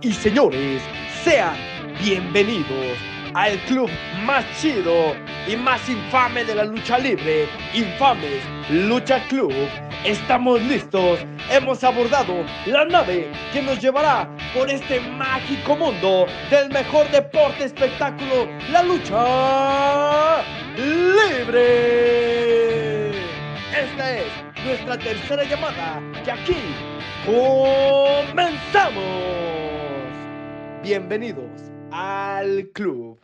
y señores, sean bienvenidos al club más chido y más infame de la lucha libre, Infames Lucha Club. Estamos listos, hemos abordado la nave que nos llevará por este mágico mundo del mejor deporte espectáculo, la lucha libre. Esta es nuestra tercera llamada, que aquí comenzamos. Bienvenidos al club.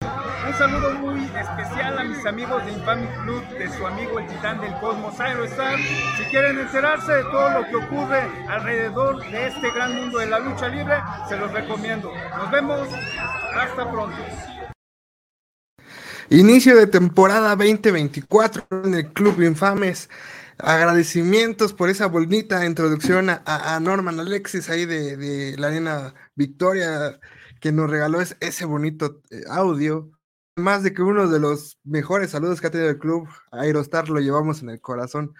Un saludo muy especial a mis amigos de Infamy Club, de su amigo el titán del cosmos Aerostar. Si quieren enterarse de todo lo que ocurre alrededor de este gran mundo de la lucha libre, se los recomiendo. Nos vemos, hasta pronto. Inicio de temporada 2024 en el Club Infames. Agradecimientos por esa bonita introducción a, Norman Alexis ahí de, de, la Arena Victoria que nos regaló ese bonito eh, audio. Más de que uno de los mejores saludos que ha tenido el club, Aerostar, lo llevamos en el corazón.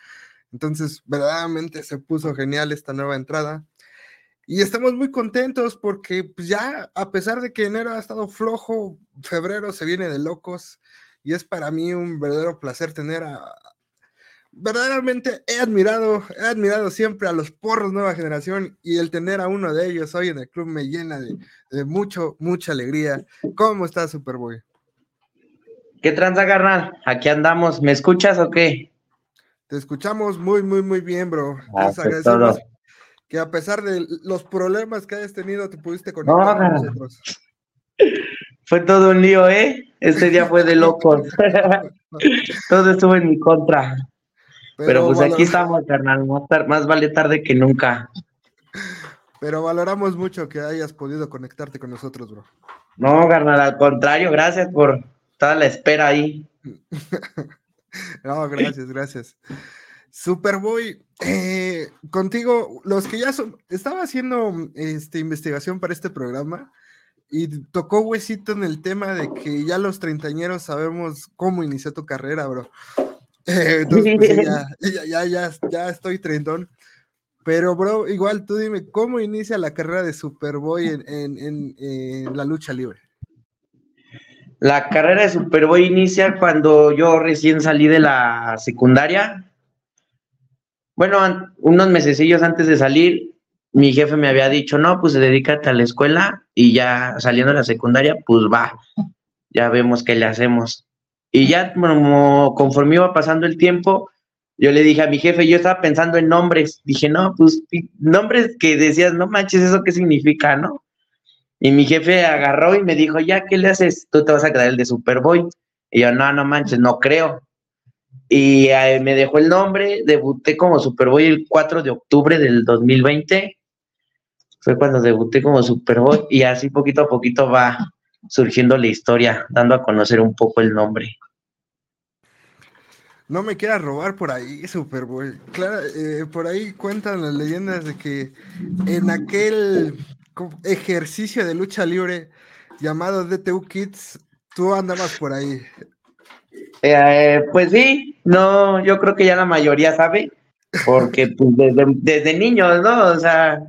Entonces, verdaderamente se puso genial esta nueva entrada. Y estamos muy contentos porque pues, ya, a pesar de que enero ha estado flojo, febrero se viene de locos. Y es para mí un verdadero placer tener a, verdaderamente he admirado, he admirado siempre a los porros nueva generación y el tener a uno de ellos hoy en el club me llena de, mucho, mucha alegría. ¿Cómo estás, Superboy? ¿Qué tranza, carnal? Aquí andamos. ¿Me escuchas o qué? Te escuchamos muy, muy, muy bien, bro. Ah, agradecemos que a pesar de los problemas que hayas tenido, te pudiste conectar con nosotros. Fue todo un lío, ¿eh? Este día fue de locos. todo estuvo en mi contra. Pero, pues aquí estamos, carnal, más, vale tarde que nunca. Pero valoramos mucho que hayas podido conectarte con nosotros, bro. No, carnal, al contrario, gracias por toda la espera ahí. no, gracias, gracias. Superboy, eh, contigo, los que ya son, estaba haciendo este, investigación para este programa y tocó huesito en el tema de que ya los treintañeros sabemos cómo inició tu carrera, bro. Entonces, pues, ya, ya, ya, ya, estoy trendón. Pero, bro, igual tú dime, ¿cómo inicia la carrera de Superboy en, en, la lucha libre? La carrera de Superboy inicia cuando yo recién salí de la secundaria. Bueno, unos mesecillos antes de salir, mi jefe me había dicho, no, pues dedícate a la escuela y ya saliendo de la secundaria, pues va, ya vemos qué le hacemos. Y ya, como conforme iba pasando el tiempo, yo le dije a mi jefe, yo estaba pensando en nombres. Dije, no, pues nombres que decías, no manches, ¿eso qué significa, no? Y mi jefe agarró y me dijo, ya, ¿qué le haces? Tú te vas a quedar el de Superboy. Y yo, no, no manches, no creo. Y me dejó el nombre, debuté como Superboy el 4 de octubre del 2020. Fue cuando debuté como Superboy y así poquito a poquito va surgiendo la historia, dando a conocer un poco el nombre. No me quieras robar por ahí, Superboy. Claro, eh, por ahí cuentan las leyendas de que en aquel ejercicio de lucha libre llamado DTU Kids, tú andabas por ahí. Eh, pues sí, no, yo creo que ya la mayoría sabe, porque pues, desde, desde niños, ¿no? O sea,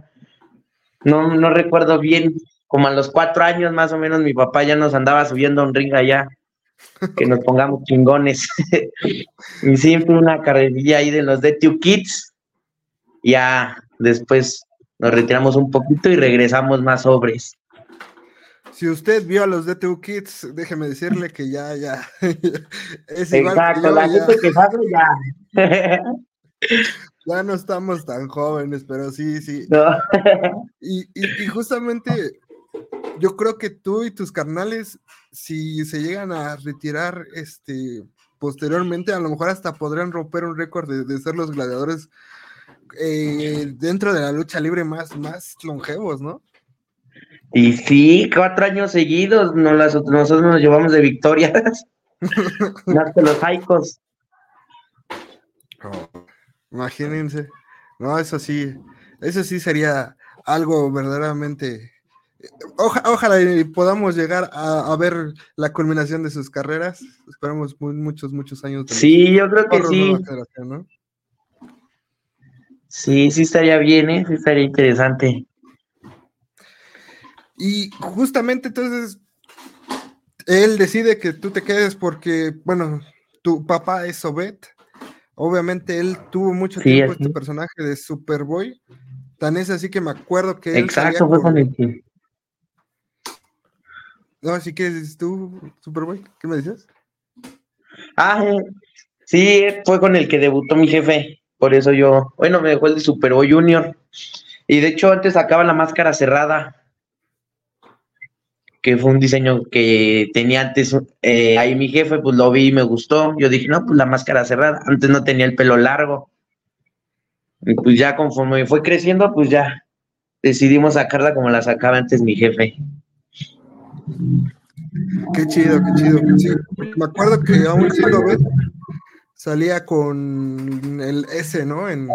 no, no recuerdo bien como a los cuatro años más o menos mi papá ya nos andaba subiendo un ring allá, que nos pongamos chingones. y siempre una carrerilla ahí de los de Two Kids. Ya después nos retiramos un poquito y regresamos más sobres. Si usted vio a los DTU Kids, déjeme decirle que ya, ya. es Exacto, la gente que sabe ya. ya no estamos tan jóvenes, pero sí, sí. y, y, justamente yo creo que tú y tus carnales, si se llegan a retirar este, posteriormente, a lo mejor hasta podrían romper un récord de, ser los gladiadores eh, dentro de la lucha libre más, más longevos, ¿no? Y sí, cuatro años seguidos, no nosotros nos llevamos de victorias. más que los haicos. Oh, imagínense. No, eso sí, eso sí sería algo verdaderamente ojalá podamos llegar a, ver la culminación de sus carreras. Esperamos muchos, muchos años. Sí, yo creo que sí. Sí, sí estaría bien, ¿eh? sí estaría interesante. Y justamente entonces él decide que tú te quedes porque, bueno, tu papá es Obed. Obviamente él tuvo mucho tiempo este personaje de Superboy. Tan es así que me acuerdo que. Exacto, fue con el. No, así que tú, Superboy, ¿qué me dices? Ah, sí, fue con el que debutó mi jefe. Por eso yo, bueno, me dejó el de Superboy Junior. Y de hecho antes sacaba la máscara cerrada que fue un diseño que tenía antes eh, ahí mi jefe, pues lo vi y me gustó. Yo dije, no, pues la máscara cerrada. Antes no tenía el pelo largo. Y pues ya conforme fue creciendo, pues ya decidimos sacarla como la sacaba antes mi jefe. Qué chido, qué chido. Me acuerdo que aún sí lo ves, salía con el S, ¿no? En,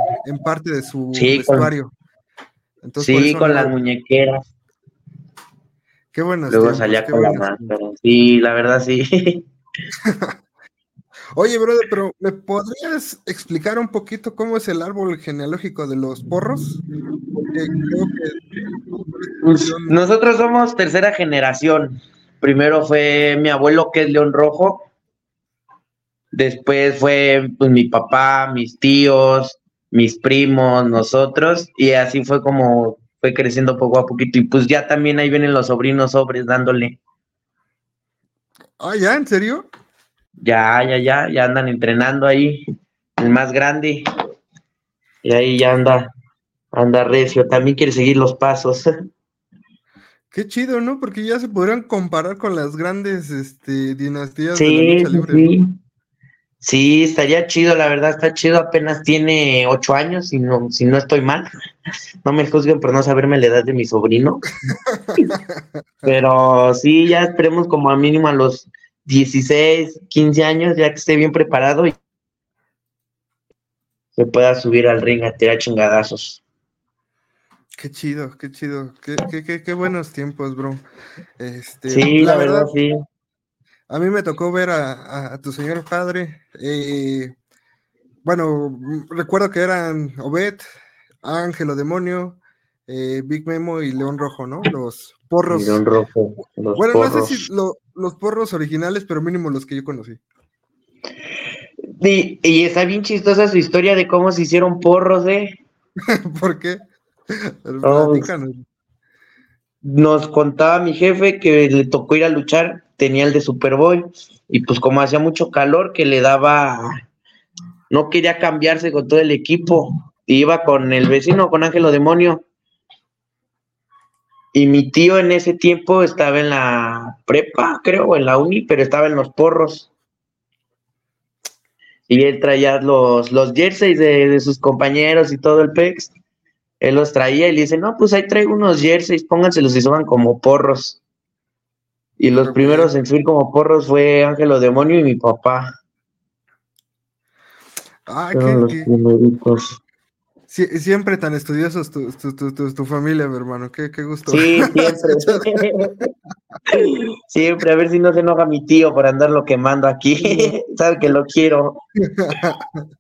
parte de su vestuario. sí, con las muñequeras. Qué bueno. Luego salía con la máscara. Sí, la verdad sí. Oye, brother, pero ¿me podrías explicar un poquito cómo es el árbol genealógico de los porros? Nosotros somos tercera generación. Primero fue mi abuelo, que es León Rojo. Después fue pues, mi papá, mis tíos, mis primos, nosotros. Y así fue como fue creciendo poco a poquito y pues ya también ahí vienen los sobrinos sobres dándole. Ah, ya, ¿en serio? Ya, ya, ya, ya andan entrenando ahí, el más grande. Y ahí ya anda, anda recio, también quiere seguir los pasos. Qué chido, ¿no? Porque ya se podrían comparar con las grandes este, dinastías de la lucha libre. Sí. Sí, estaría chido, la verdad está chido, apenas tiene ocho años, si no, si no estoy mal. No me juzguen por no saberme la edad de mi sobrino. Pero sí, ya esperemos como a mínimo a los 16, 15 años, ya que esté bien preparado y se pueda subir al ring a tirar chingadazos. Qué chido, qué chido, qué, qué, qué, buenos tiempos, bro. Este, sí, la, verdad sí. A mí me tocó ver a, tu señor padre. Eh, bueno, recuerdo que eran Obed, Ángelo Demonio, eh, Big Memo y León Rojo, ¿no? Los porros. León Rojo. bueno, no sé si los porros originales, pero mínimo los que yo conocí. Y, y, está bien chistosa su historia de cómo se hicieron porros, ¿eh? ¿Por qué? Nos contaba mi jefe que le tocó ir a luchar tenía el de Superboy y pues como hacía mucho calor que le daba, no quería cambiarse con todo el equipo, iba con el vecino, con Ángelo Demonio. Y mi tío en ese tiempo estaba en la prepa, creo, o en la uni, pero estaba en los porros. Y él traía los, los jerseys de, de sus compañeros y todo el pex. Él los traía y le dice, no, pues ahí traigo unos jerseys, pónganselos y suban como porros. Y los primeros en subir como porros fue Ángelo Demonio y mi papá. Ah, qué, siempre tan estudiosos tu, tu, familia, mi hermano. Qué, gusto. Sí, siempre. siempre, a ver si no se enoja mi tío por andarlo quemando aquí. Sabe que lo quiero.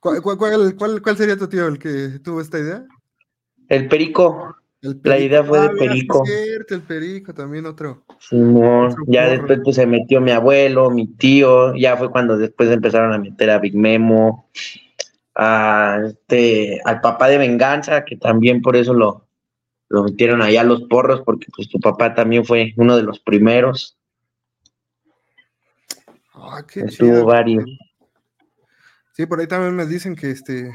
¿Cuál, cuál, cuál, cuál sería tu tío el que tuvo esta idea? El Perico. La idea fue de ah, Perico. el Perico también otro. Simón, ya después pues, se metió mi abuelo, mi tío, ya fue cuando después empezaron a meter a Big Memo, a este, al papá de Venganza, que también por eso lo, lo metieron allá a los porros, porque pues tu papá también fue uno de los primeros. Ah, qué Estuvo varios. Sí, por ahí también me dicen que este,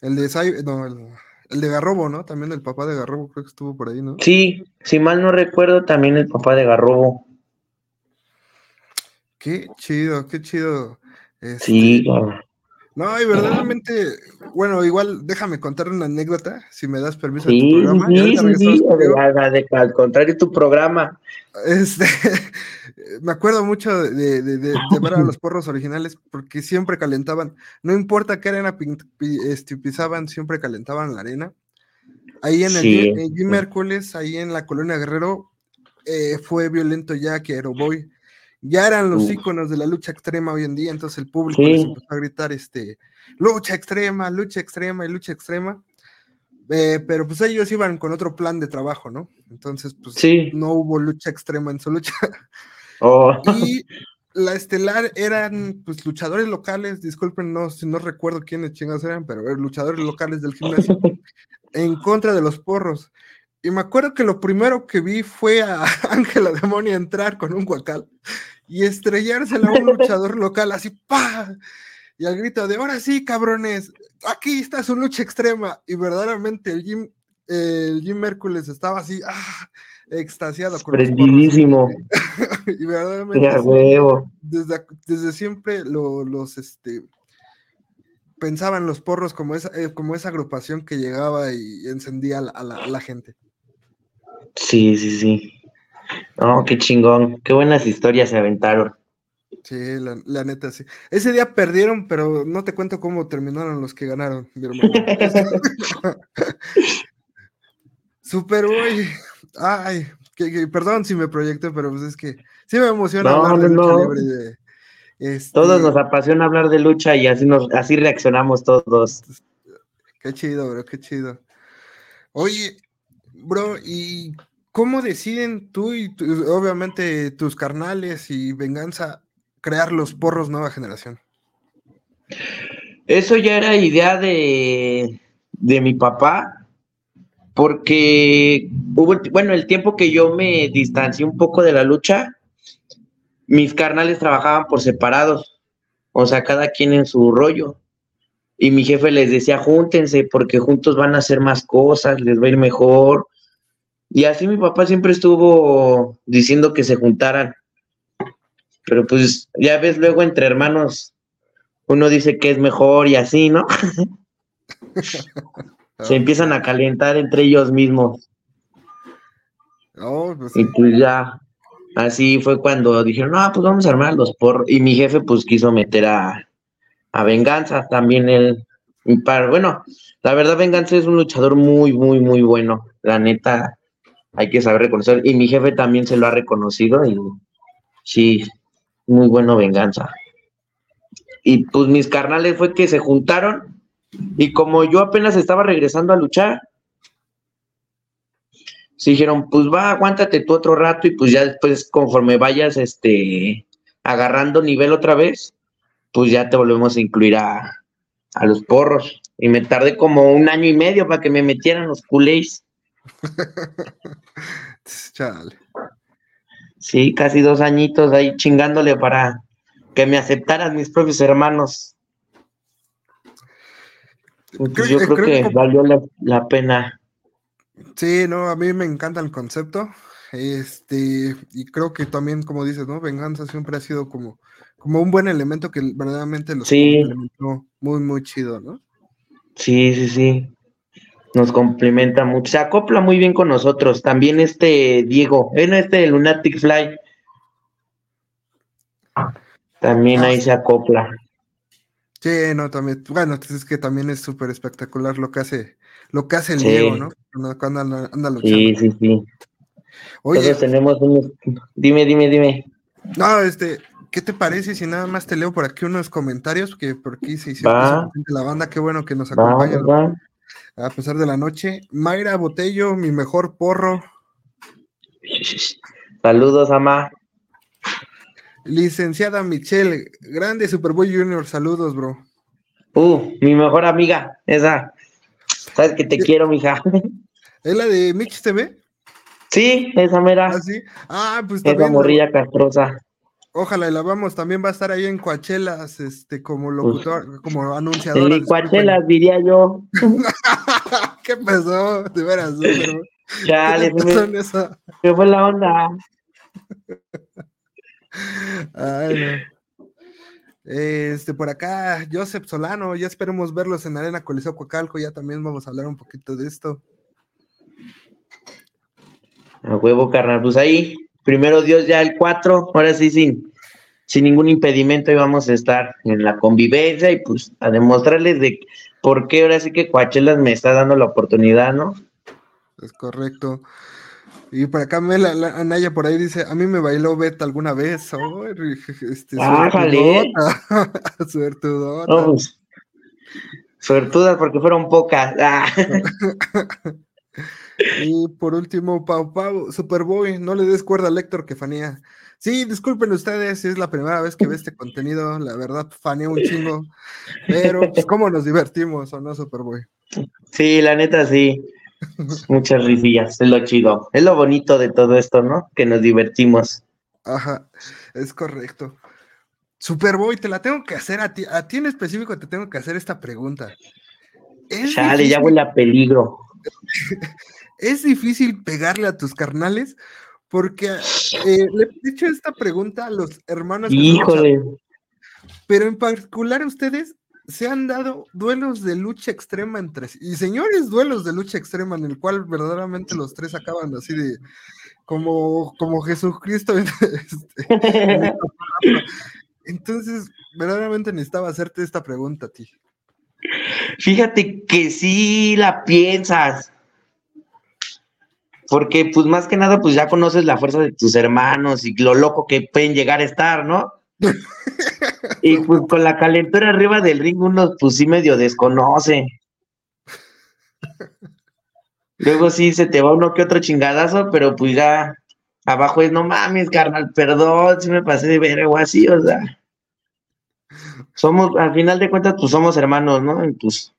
el de no, el, el de Garrobo, ¿no? También el papá de Garrobo creo que estuvo por ahí, ¿no? Sí, si mal no recuerdo, también el papá de Garrobo. Qué chido, qué chido. sí, No, y verdaderamente, bueno, igual déjame contar una anécdota, si me das permiso. Sí, tu programa. sí, sí, sí, al contrario, tu programa. Este, me acuerdo mucho de, ver a los porros originales porque siempre calentaban, no importa qué arena este, pisaban, siempre calentaban la arena. Ahí en el Jim Hércules, ahí en la colonia Guerrero, eh, fue violento ya que Aeroboy. Ya eran los íconos de la lucha extrema hoy en día, entonces el público les empezó a gritar este, lucha extrema, lucha extrema y lucha extrema. Eh, pero pues ellos iban con otro plan de trabajo, ¿no? Entonces, pues Sí. no hubo lucha extrema en su lucha. Oh, Y la estelar eran pues luchadores locales, disculpen, no, si no recuerdo quiénes chingados eran, pero eran luchadores locales del gimnasio en contra de los porros. Y me acuerdo que lo primero que vi fue a Ángela Demonia entrar con un guacal y estrellársela a un luchador local así, ¡pa! Y al grito de, ahora sí, cabrones, aquí está su lucha extrema. Y verdaderamente el Jim, el Jim Hércules estaba así, ¡ah! extasiado. con. Prendidísimo. y verdaderamente huevo. desde, desde siempre lo- los este pensaban los porros como esa, eh, como esa agrupación que llegaba y encendía a la, a la- a la gente. Sí, sí, sí. No, qué chingón. Qué buenas historias se aventaron. Sí, la, la neta, sí. Ese día perdieron, pero no te cuento cómo terminaron los que ganaron, mi hermano. Superboy. Ay, que- que- perdón si me proyecto, pero pues es que sí me emociona No, hablar de lucha no. libre, de- este, Todos nos apasiona hablar de lucha y así nos, así reaccionamos todos. Qué chido, bro, qué chido. Oye, bro, ¿y cómo deciden tú y obviamente tus carnales y venganza crear los porros nueva generación? Eso ya era idea de, de mi papá, porque hubo, bueno, el tiempo que yo me distancié un poco de la lucha, mis carnales trabajaban por separados, o sea, cada quien en su rollo. Y mi jefe les decía, júntense, porque juntos van a hacer más cosas, les va a ir mejor. Y así mi papá siempre estuvo diciendo que se juntaran. Pero pues ya ves, luego entre hermanos uno dice que es mejor y así, ¿no? Se empiezan a calentar entre ellos mismos. Oh, pues, Y pues ya, así fue cuando dijeron, no, pues vamos a armar los porros. Y mi jefe pues quiso meter a, a Venganza también. Y para, bueno, la verdad Venganza es un luchador muy, muy, muy bueno. La neta, hay que saber reconocer. Y mi jefe también se lo ha reconocido y sí, muy bueno Venganza. Y pues mis carnales fue que se juntaron y como yo apenas estaba regresando a luchar, se dijeron, pues va, aguántate tú otro rato y pues ya después conforme vayas este agarrando nivel otra vez, pues ya te volvemos a incluir a, a los porros. Y me tardé como un año y medio para que me metieran los culés. chale. Sí, casi dos añitos ahí chingándole para que me aceptaran mis propios hermanos. Pues Creo- yo creo creo que que- valió la, la pena. Sí, no, a mí me encanta el concepto. Este, y creo que también, como dices, ¿no? Venganza siempre ha sido como, como un buen elemento que verdaderamente los Sí. complementó muy, muy chido, ¿no? Sí, sí, sí. Nos complementa mucho. Se acopla muy bien con nosotros. También este Diego, en este Lunatic Fly. También Ah, ahí se acopla. Sí, no, también, bueno, pues es que también es súper espectacular lo que hace, lo que hace el Sí. Diego, ¿no? Cuando, anda, anda luchando. Sí, sí, sí. Oye, Todos tenemos unos. Dime, dime, dime. no, este, ¿qué te parece si nada más te leo por aquí unos comentarios? Que por aquí se presente la banda, qué bueno que nos Va, va. a pesar de la noche. Mayra Botello, mi mejor porro. Saludos, ama. Licenciada Michelle, grande Superboy Junior, saludos, bro. Uh, mi mejor amiga, esa. Sabes que te quiero, mija. ¿Es la de Mitch TV? Sí, esa mera. Ah, sí. Ah, pues Esa también. morrilla castrosa. Ojalá y la vamos, también va a estar ahí en Coachelas, este, como locutor, como En anunciadora. licuachelas, diría yo. ¿Qué pasó? De veras. Pero, Chale, ¿qué se pasó me- en? ¿qué fue la onda? Ay, no. Este, por acá, Joseph Solano, ya esperemos verlos en Arena Coliseo Coacalco, ya también vamos a hablar un poquito de esto. A huevo, carnal. Pues ahí, primero Dios ya el 4, ahora sí sin, sin ningún impedimento ahí vamos a estar en la convivencia y pues a demostrarles de por qué ahora sí que Coachelas me está dando la oportunidad, ¿no? Es correcto. Y por acá Mela, la- Anaya por ahí dice, a mí me bailó Beta alguna vez. Oh, este, suertudota. No, pues, Suertudas porque fueron pocas. Ah. y por último, Pau Pau, Superboy, no le des cuerda al Héctor que fanía. Sí, disculpen ustedes, si es la primera vez que ve este contenido, la verdad, faneo un chingo, pero pues cómo nos divertimos, ¿o no, Superboy? Sí, la neta sí. Muchas risillas, es lo chido. Es lo bonito de todo esto, ¿no? Que nos divertimos. Ajá, es correcto. Superboy, te la tengo que hacer a ti, a ti en específico te tengo que hacer esta pregunta. Chale, ya huele a peligro. es difícil pegarle a tus carnales porque eh, le he dicho esta pregunta a los hermanos. Híjole. Pero en particular ustedes se han dado duelos de lucha extrema entre sí. Y señores, duelos de lucha extrema en el cual verdaderamente los tres acaban así de como, como Jesucristo. Este, Entonces, verdaderamente necesitaba hacerte esta pregunta a ti. Fíjate que sí la piensas. Porque, pues, más que nada, pues ya conoces la fuerza de tus hermanos y lo loco que pueden llegar a estar, ¿no? y pues con la calentura arriba del ring, uno, pues sí medio desconoce. Luego sí se te va uno que otro chingadazo, pero pues ya abajo es no mames, carnal, perdón si me pasé de ver o así, o sea. Somos, al final de cuentas, pues somos hermanos, ¿no? Y pues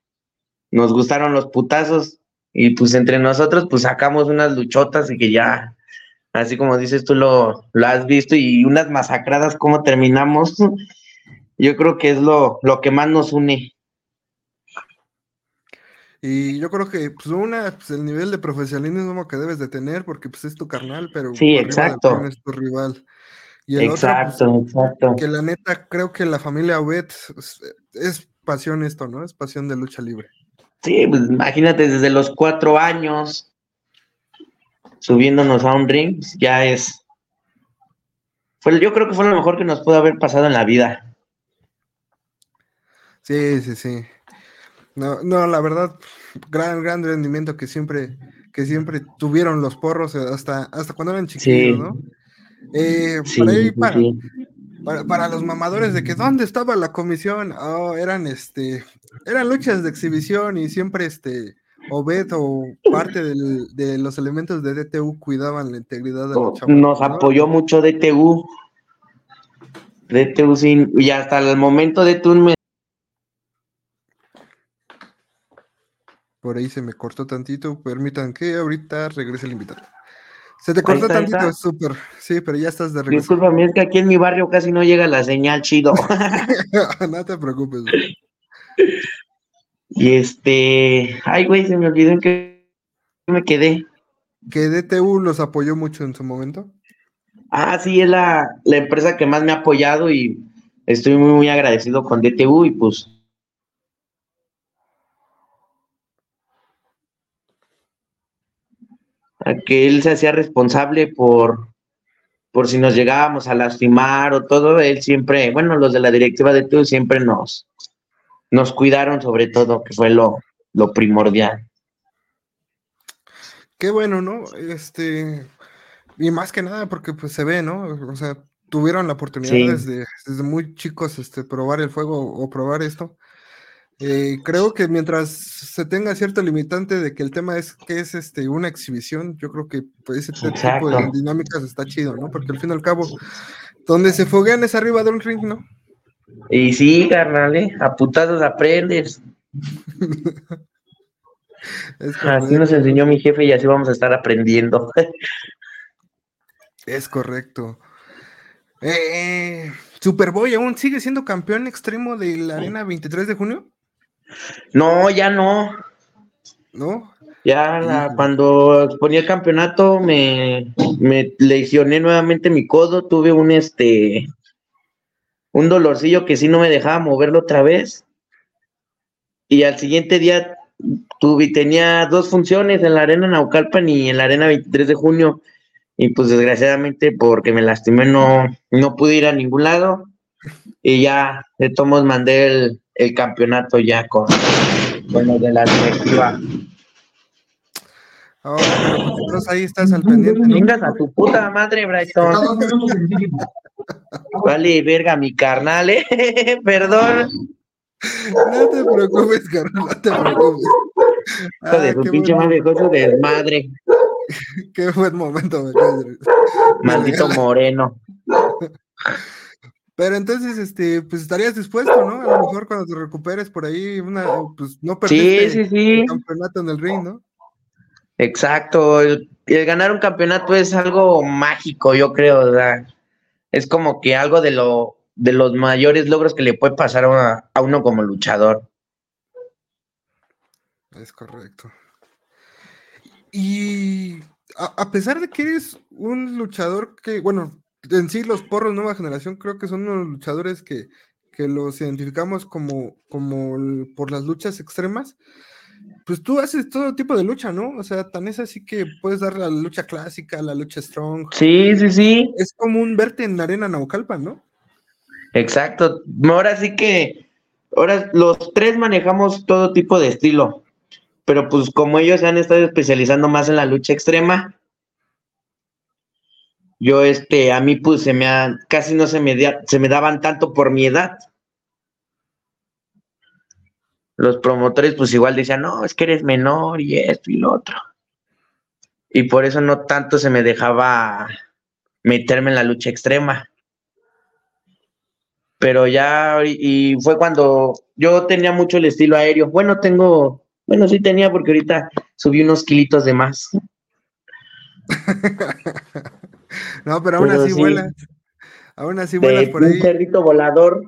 nos gustaron los putazos y pues entre nosotros pues sacamos unas luchotas y que ya, así como dices tú lo, lo has visto y unas masacradas, cómo terminamos, yo creo que es lo, lo que más nos une. Y yo creo que, pues, una, pues, el nivel de profesionalismo que debes de tener, porque, pues, es tu carnal, pero sí, exacto. es tu rival. Y el exacto, otro, pues, exacto. Que la neta, creo que la familia Obet pues, es, pasión esto, ¿no? Es pasión de lucha libre. Sí, pues imagínate, desde los cuatro años, subiéndonos a un ring, ya es. Fue, yo creo que fue lo mejor que nos pudo haber pasado en la vida. Sí, sí, sí. No, no, la verdad, gran, gran rendimiento que siempre, que siempre tuvieron los porros eh, hasta, hasta cuando eran chiquitos, ¿no? Eh, para, para, los mamadores de que dónde estaba la comisión, oh, eran este, eran luchas de exhibición y siempre este Obed o parte de los elementos de DTU cuidaban la integridad de la oh, Nos apoyó mucho DTU. DTU sin, y hasta el momento DTU me Por ahí se me cortó tantito. Permitan que ahorita regrese el invitado. Se te cortó tantito, súper. Sí, pero ya estás de regreso. Disculpame, es que aquí en mi barrio casi no llega la señal chido. no te preocupes. Y este. Ay, güey, se me olvidó en que me quedé. Que DTU los apoyó mucho en su momento. Ah, sí, es la, la empresa que más me ha apoyado y estoy muy, muy agradecido con DTU y pues que él se hacía responsable por, por si nos llegábamos a lastimar o todo, él siempre, bueno, los de la directiva de TU siempre nos, nos cuidaron sobre todo, que fue lo, lo primordial. Qué bueno, ¿no? Este, y más que nada porque pues se ve, ¿no? O sea, tuvieron la oportunidad desde, desde, muy chicos este, probar el fuego o probar esto. Eh, creo que mientras se tenga cierto limitante de que el tema es que es este una exhibición, yo creo que pues, ese tipo de dinámicas está chido, ¿no? Porque al fin y al cabo, donde se foguean es arriba de un ring, ¿no? Y sí, carnal, ¿eh? a putados aprendes. así nos enseñó mi jefe y así vamos a estar aprendiendo. es correcto. Eh, Superboy aún sigue siendo campeón extremo de la Arena 23 de junio. No, ya no. ¿No? Ya cuando exponía el campeonato me, me lesioné nuevamente mi codo, tuve un este un dolorcillo que sí no me dejaba moverlo otra vez. Y al siguiente día tuve, tenía dos funciones en la arena Naucalpan y en la arena 23 de junio. Y pues desgraciadamente porque me lastimé no, no pude ir a ningún lado. Y ya de todos mandé el, el campeonato ya con, con de la directiva. Ahora, oh, entonces ahí estás al pendiente. Vengas a tu puta madre, Brighton. vale, verga, mi carnal, ¿eh? Perdón. No te preocupes, carnal, no te preocupes. Hijo de Ah, su qué pinche buen- madre, cosa de desmadre. Qué buen momento me Maldito moreno. Pero entonces, este, pues estarías dispuesto, ¿no? A lo mejor cuando te recuperes por ahí, una, pues no perdiste sí, sí. el campeonato en el ring, ¿no? Exacto. El, el ganar un campeonato es algo mágico, yo creo. sea, es como que algo de lo de los mayores logros que le puede pasar a, una- a uno como luchador. Es correcto. Y a, a pesar de que eres un luchador que, bueno, en sí los porros nueva generación creo que son unos luchadores que, que los identificamos como, como el- por las luchas extremas, pues tú haces todo tipo de lucha, ¿no? O sea, tan es así que puedes dar la lucha clásica, la lucha strong. Sí, sí, sí. Es común verte en la arena Naucalpan, ¿no? Exacto. Ahora sí que, ahora los tres manejamos todo tipo de estilo, pero pues como ellos se han estado especializando más en la lucha extrema, yo este, a mí pues se me ha, casi no se me, se me daban tanto por mi edad. Los promotores pues igual decían, no, es que eres menor y esto y lo otro. Y por eso no tanto se me dejaba meterme en la lucha extrema pero ya, y fue cuando yo tenía mucho el estilo aéreo. Bueno, tengo, bueno, sí tenía porque ahorita subí unos kilitos de más. No, pero aún Pero así sí. vuelas. Aún así vuelas De por un ahí. cerdito volador.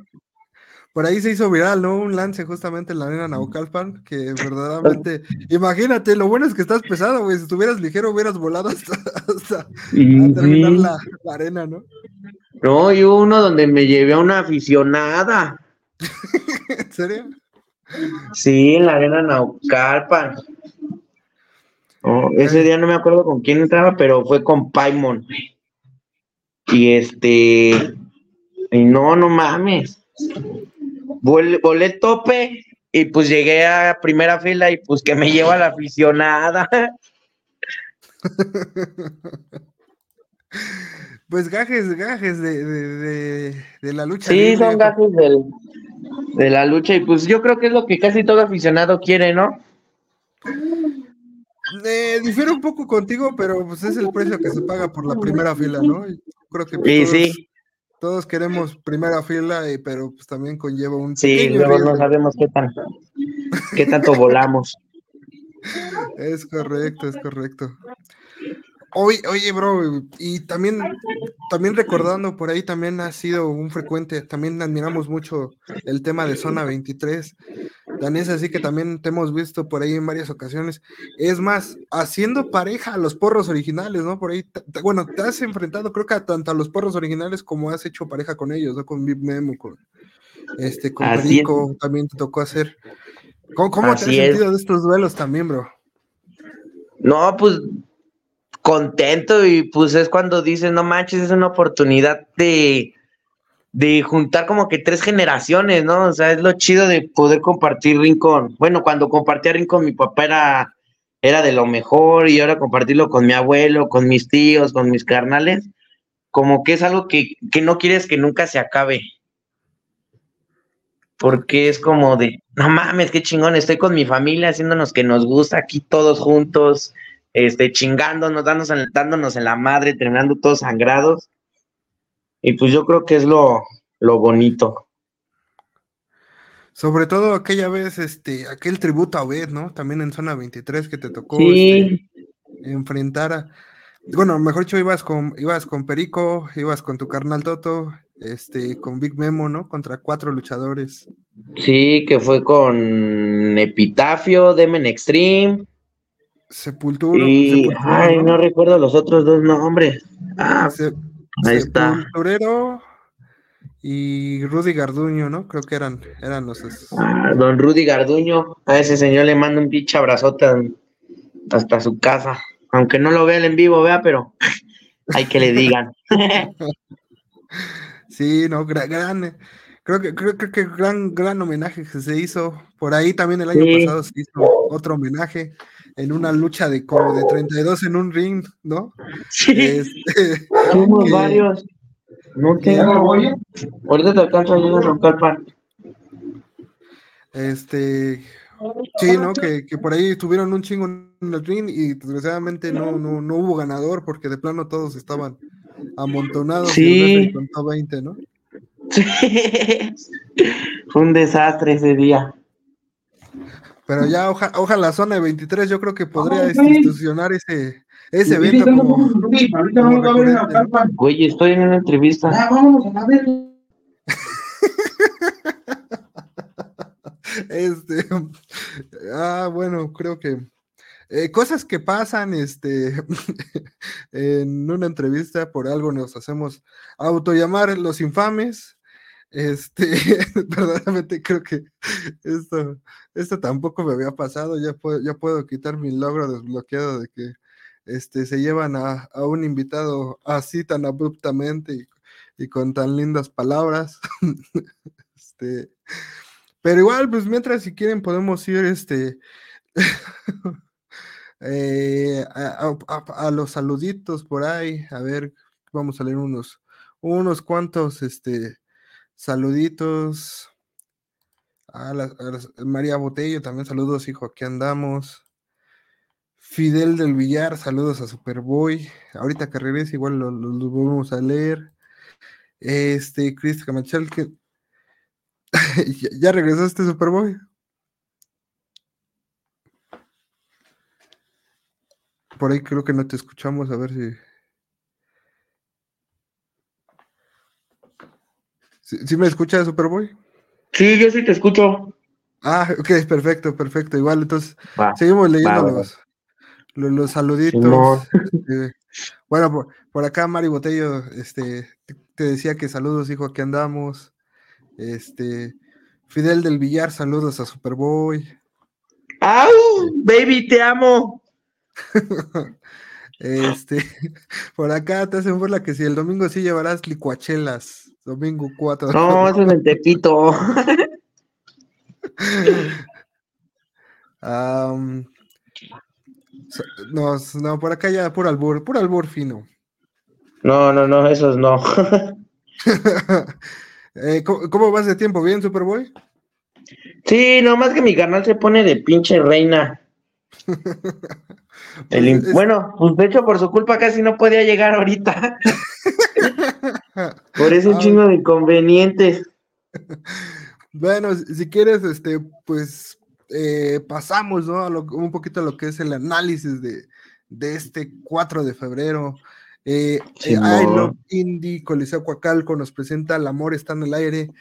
Por ahí se hizo viral, ¿no? Un lance justamente en la arena Naucalpan, que verdaderamente, imagínate, lo bueno es que estás pesado, güey. Si estuvieras ligero, hubieras volado hasta, hasta terminar sí. la, la arena, ¿no? No, y uno donde me llevé a una aficionada. ¿En serio? Sí, en la arena Naucalpan. Oh, ese día no me acuerdo con quién entraba, pero fue con Paimon. Y este, y no, no mames. Vol- volé tope y pues llegué a primera fila y pues que me lleva la aficionada. Pues gajes, gajes de, de, de, de la lucha. Sí, son gajes del, de la lucha y pues yo creo que es lo que casi todo aficionado quiere, ¿no? Eh, difiero un poco contigo, pero pues es el precio que se paga por la primera fila, ¿no? Y creo que todos, sí, todos queremos primera fila, y- pero pues también conlleva un sí, luego no sabemos qué tan, qué tanto volamos. Es correcto, es correcto. Oye, oye, bro, y también, también recordando por ahí también ha sido un frecuente, también admiramos mucho el tema de Zona 23. Tan es así que también te hemos visto por ahí en varias ocasiones. Es más, haciendo pareja a los porros originales, ¿no? Por ahí, bueno, te has enfrentado creo que a tanto a los porros originales como has hecho pareja con ellos, ¿no? Con Big Memo, con este, con Así es. Perico, también te tocó hacer. ¿Cómo, cómo te has es. sentido de estos duelos también, bro? No, pues contento y pues es cuando dices, no manches, es una oportunidad de, de juntar como que tres generaciones, ¿no? O sea, es lo chido de poder compartir ring con, bueno, cuando compartía ring con mi papá era, era de lo mejor y ahora compartirlo con mi abuelo, con mis tíos, con mis carnales, como que es algo que, que no quieres que nunca se acabe. Porque es como de, no mames, qué chingón, estoy con mi familia haciéndonos que nos gusta aquí todos juntos, este, chingándonos, dándonos, dándonos en la madre, terminando todos sangrados. Y pues yo creo que es lo, lo bonito. Sobre todo aquella vez, este, aquel tributo a Obed, ¿no? También en zona 23 que te tocó Sí, este, enfrentar a. Bueno, mejor dicho, ibas con, ibas con Perico, ibas con tu carnal Toto, este, con Big Memo, ¿no? Contra cuatro luchadores. sí, que fue con Epitafio, Demen Extreme Sepultura. y, Sepultura, ay, ¿no? no recuerdo los otros dos nombres. Ah, Se- ahí está. Sepulturero y Rudy Garduño, ¿no? Creo que eran, eran los. Ah, don Rudy Garduño, a ese señor le mando un pinche abrazote hasta su casa. Aunque no lo vea en vivo, vea, pero hay que le digan. Sí, no, gra- gran, eh, creo que, creo, creo que gran, gran homenaje que se hizo. Por ahí también el año Sí. pasado se hizo otro homenaje en una lucha de como de 32 en un ring, ¿no? Sí, Este, somos que- varios. No tengo. Ahorita te alcanzo a ir a Roncalpan. Este, sí, ¿no? Que, que, por ahí tuvieron un chingo en el ring y desgraciadamente no, no, no hubo ganador porque de plano todos estaban amontonados sí. y contó 20, ¿no? Sí. Fue un desastre ese día. Pero ya, oja, ojalá la zona de 23, yo creo que podría oh, institucionar ese, ese evento como. Oye, estoy en una entrevista. Ya, vámonos a ver. este. Ah, bueno, creo que. Eh, cosas que pasan este, en una entrevista, por algo nos hacemos autollamar los infames. Este, verdaderamente creo que esto, esto tampoco me había pasado. Ya puedo, ya puedo quitar mi logro desbloqueado de que este, se llevan a, a un invitado así tan abruptamente y, con tan lindas palabras. este, pero igual, pues mientras si quieren podemos ir este, eh, a, a, a, los saluditos por ahí. A ver, vamos a leer unos, unos cuantos este, Saluditos. A, la, a María Botello, también saludos, hijo, aquí andamos. Fidel del Villar, saludos a Superboy. Ahorita que regrese, igual lo, lo, lo vamos a leer. Este, Chris Camachal, que ¿Ya, ¿Ya regresaste, Superboy? Por ahí creo que no te escuchamos, a ver si. ¿Sí, me escucha Superboy? Sí, yo sí te escucho. Ah, ok, perfecto, perfecto. Igual, entonces va, seguimos leyendo va, los, los, los, saluditos. No. Este, bueno, por, por, acá Mari Botello este, te, te, decía que saludos, hijo, aquí andamos. Este, Fidel del Villar, saludos a Superboy. ¡Au! Baby, te amo. este, por acá te hacen burla que si el domingo sí llevarás licuachelas. Domingo 4. No, eso es el Tepito. um, no, no, por acá ya puro albur, puro albur fino. No, no, no, esos no. eh, ¿cómo, ¿cómo, vas de tiempo? ¿Bien, Superboy? Sí, nomás que mi canal se pone de pinche reina. El, es, bueno, pues de hecho por su culpa casi no podía llegar ahorita. por eso un ah, chingo de inconvenientes. Bueno, si quieres, este, pues eh, pasamos, ¿no? A lo, un poquito a lo que es el análisis de, de este 4 de febrero. Eh, eh, I Love Indie, Coliseo Coacalco nos presenta El amor está en el aire,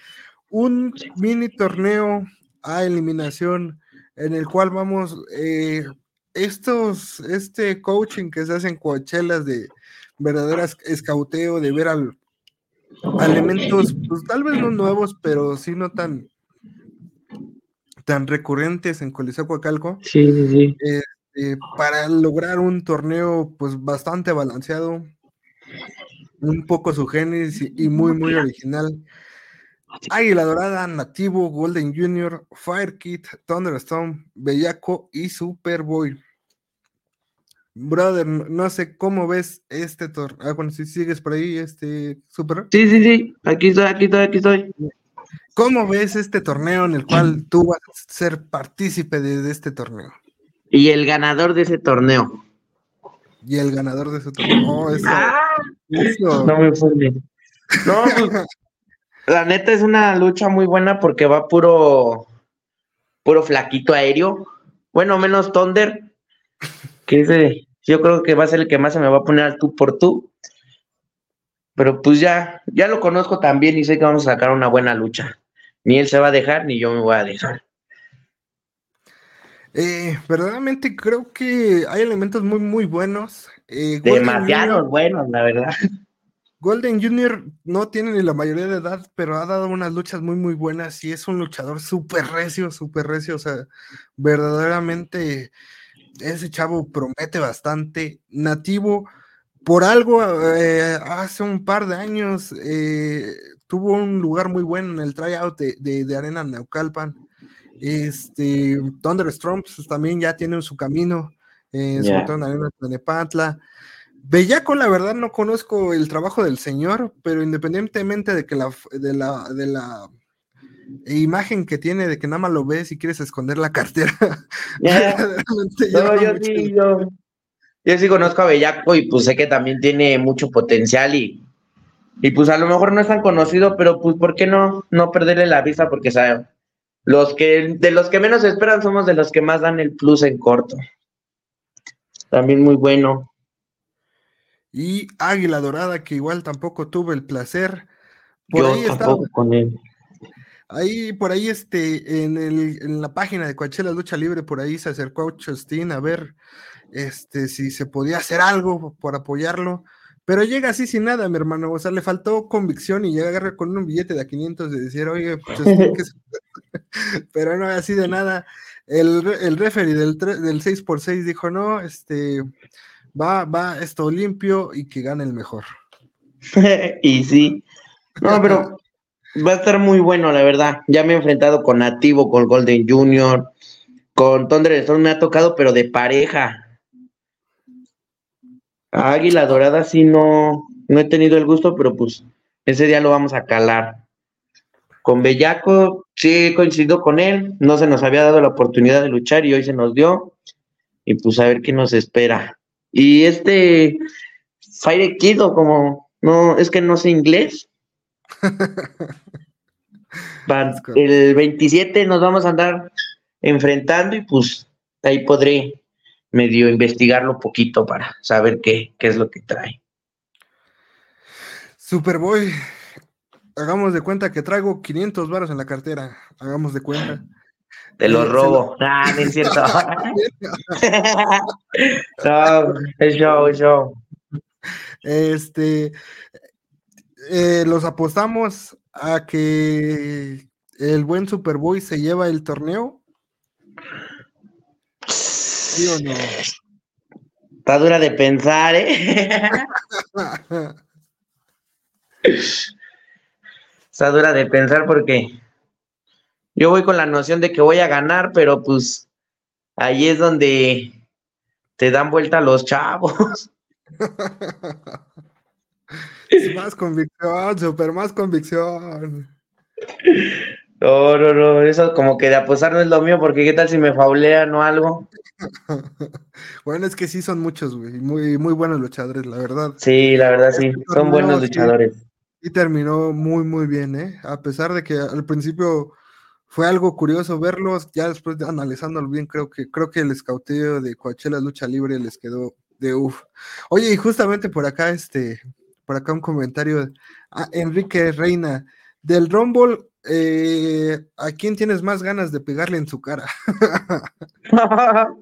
un mini torneo a eliminación en el cual vamos eh, estos, este coaching que se hacen coachelas de verdaderas escauteo, de ver al, a elementos, pues tal vez no nuevos, pero sí no tan tan recurrentes en Coliseo Coacalco. Sí, sí, sí. Eh, para lograr un torneo pues bastante balanceado, un poco su génesis y muy, muy original. Águila Dorada, Nativo, Golden Junior, Fire Kid, Thunderstone, Bellaco y Superboy. Brother, no sé cómo ves este torneo. Ah, bueno, si sigues por ahí, este Super. Sí, sí, sí, aquí estoy, aquí estoy, aquí estoy. ¿Cómo ves este torneo en el cual tú vas a ser partícipe de, de este torneo? Y el ganador de ese torneo. Y el ganador de ese torneo. Oh, eso, ah, eso. No me bien. No, pues, la neta es una lucha muy buena porque va puro, puro flaquito aéreo. Bueno, menos Thunder, que es de, yo creo que va a ser el que más se me va a poner al tú por tú. Pero pues ya, ya lo conozco también y sé que vamos a sacar una buena lucha. Ni él se va a dejar, ni yo me voy a dejar. Eh, verdaderamente creo que hay elementos muy, muy buenos. Eh, Demasiados buenos, la verdad. Golden Junior no tiene ni la mayoría de edad, pero ha dado unas luchas muy, muy buenas y es un luchador súper recio, súper recio. O sea, verdaderamente ese chavo promete bastante. Nativo, por algo, eh, hace un par de años eh, tuvo un lugar muy bueno en el tryout de, de, de Arena Neucalpan. Este, Thunderstorms pues, también ya tiene su camino, eh, yeah. sobre todo en Arena de Nepantla. Bellaco, la verdad, no conozco el trabajo del señor, pero independientemente de que la, de la, de la imagen que tiene de que nada más lo ves y quieres esconder la cartera. no, yo sí, yo, yo, sí conozco a Bellaco y pues sé que también tiene mucho potencial y, y pues a lo mejor no es tan conocido, pero pues ¿por qué no, no perderle la vista? Porque saben, los que, de los que menos esperan somos de los que más dan el plus en corto. También muy bueno. Y Águila Dorada, que igual tampoco tuve el placer. Por Yo ahí tampoco con él. Ahí, por ahí, este, en, el, en la página de Coachella Lucha Libre, por ahí se acercó a Chustin a ver este, si se podía hacer algo por apoyarlo. Pero llega así sin nada, mi hermano. O sea, le faltó convicción y llega con un billete de a 500 de decir, oye, pues, pero no, así de nada. El, el referee del, del 6x6 dijo, no, este, va, va esto limpio y que gane el mejor. y sí. No, pero va a estar muy bueno, la verdad. Ya me he enfrentado con Nativo, con Golden Junior, con Thunder Storm me ha tocado, pero de pareja. Águila Dorada sí no, no he tenido el gusto, pero pues ese día lo vamos a calar. Con Bellaco sí he coincidido con él, no se nos había dado la oportunidad de luchar y hoy se nos dio. Y pues a ver qué nos espera. Y este Fire Kid, como no, es que no sé inglés. el 27 nos vamos a andar enfrentando y pues ahí podré medio investigarlo un poquito para saber qué, qué es lo que trae. Superboy, hagamos de cuenta que traigo 500 varos en la cartera, hagamos de cuenta. Te lo robo. Ah, no es cierto. no, es show, es show. Este, eh, los apostamos a que el buen Superboy se lleva el torneo Está dura de pensar, ¿eh? Está dura de pensar porque yo voy con la noción de que voy a ganar, pero pues ahí es donde te dan vuelta los chavos. más convicción, super más convicción. No, no, no, eso como que de apostar no es lo mío, porque qué tal si me faulean o algo. bueno, es que sí son muchos, güey, muy, muy buenos luchadores, la verdad. Sí, la verdad sí, son buenos luchadores. Y terminó muy, muy bien, ¿eh? A pesar de que al principio fue algo curioso verlos, ya después de analizándolo bien, creo que, creo que el escauteo de Coachella Lucha Libre les quedó de uff. Oye, y justamente por acá, este, por acá un comentario, a Enrique Reina, del Rumble eh, ¿a quién tienes más ganas de pegarle en su cara?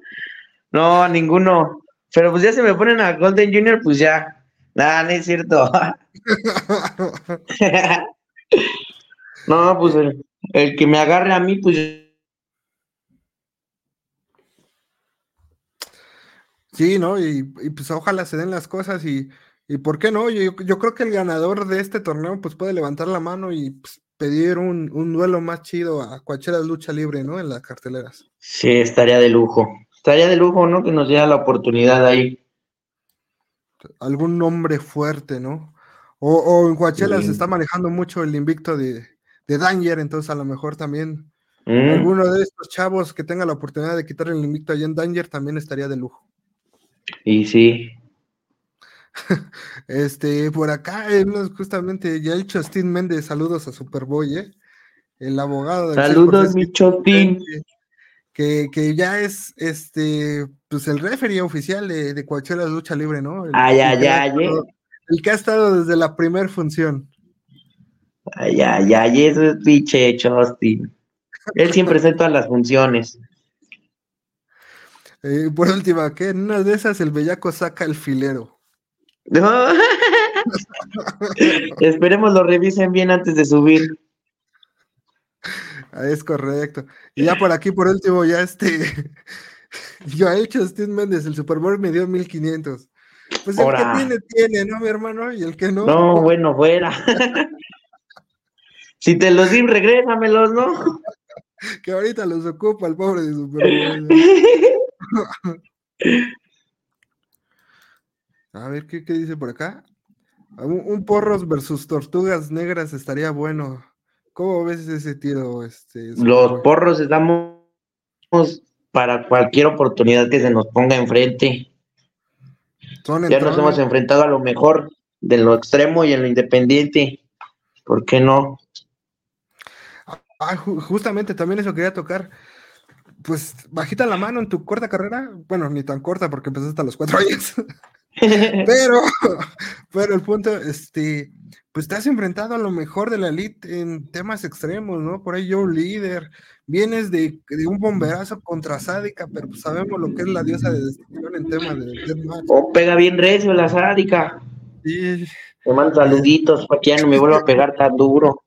no, a ninguno. Pero pues ya se me ponen a Golden Junior, pues ya. Nada, no es cierto. no, pues el, que me agarre a mí, pues. Sí, ¿no? Y, pues ojalá se den las cosas y, y ¿por qué no? Yo, yo, creo que el ganador de este torneo pues puede levantar la mano y pues, pedir un, duelo más chido a cualquiera lucha libre, ¿no? En las carteleras. Sí, estaría de lujo. Estaría de lujo, ¿no? Que nos diera la oportunidad ahí. Algún nombre fuerte, ¿no? O, en Coachella se está manejando mucho el invicto de, Danger, entonces a lo mejor también mm. alguno de estos chavos que tenga la oportunidad de quitar el invicto allá en Danger también estaría de lujo. Y sí, este, por acá, eh, justamente, ya el Chostín Méndez, saludos a Superboy, ¿eh? el abogado. Saludos, mi Chostín. Que, que, ya es este, pues el referee oficial de, de Coachella Lucha Libre, ¿no? El, ay, ay, ay, el que ha estado desde la primera función. Ay, ay, ay, eso es pinche Chostín. Él siempre está en todas las funciones. Eh, por última, que en una de esas el bellaco saca el filero. Esperemos lo revisen bien antes de subir. Es correcto. Y ya por aquí, por último, ya este. Yo he hecho Steve Méndez, el Super Bowl me dio 1500. Pues el que tiene, tiene, ¿no, mi hermano? Y el que no. No, bueno, fuera. si te los di, regrésamelos, ¿no? que ahorita los ocupa el pobre de Super Bowl. A ver, ¿qué, dice por acá? Un, porros versus tortugas negras estaría bueno ¿Cómo ves ese tiro? Este, Los porros estamos para cualquier oportunidad que se nos ponga enfrente. ya nos hemos enfrentado a lo mejor de lo extremo y en lo independiente. ¿Por qué no? Ah, justamente también eso quería tocar. Pues bajita la mano en tu corta carrera. Bueno, ni tan corta porque empezaste a los cuatro años. pero, pero el punto, este, pues te has enfrentado a lo mejor de la elite en temas extremos, ¿no? Por ahí yo líder, vienes de, un bomberazo contra Sádica, pero pues sabemos lo que es la diosa de destrucción en tema de Oh, pega bien recio la Sádica. Sí. Me mando saluditos para que ya no me vuelva a pegar tan duro.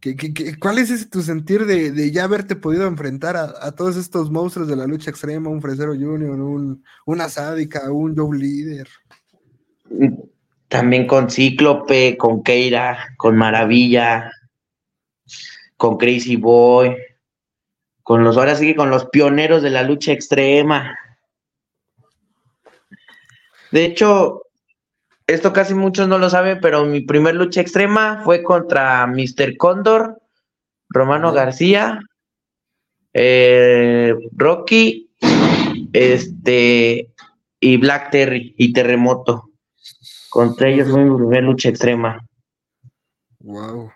¿Qué, cuál es ese tu sentir de, ya haberte podido enfrentar a, todos estos monstruos de la lucha extrema, un Fresero Junior, un, una Sádica, un Joe Líder? También con Cíclope, con Keira, con Maravilla, con Crazy Boy, con los, ahora sí que con los pioneros de la lucha extrema. De hecho, esto casi muchos no lo saben, pero mi primer lucha extrema fue contra Mr. Cóndor, Romano García, eh, Rocky, este, y Black Terry y Terremoto. Contra ellos fue mi primer lucha extrema. Wow.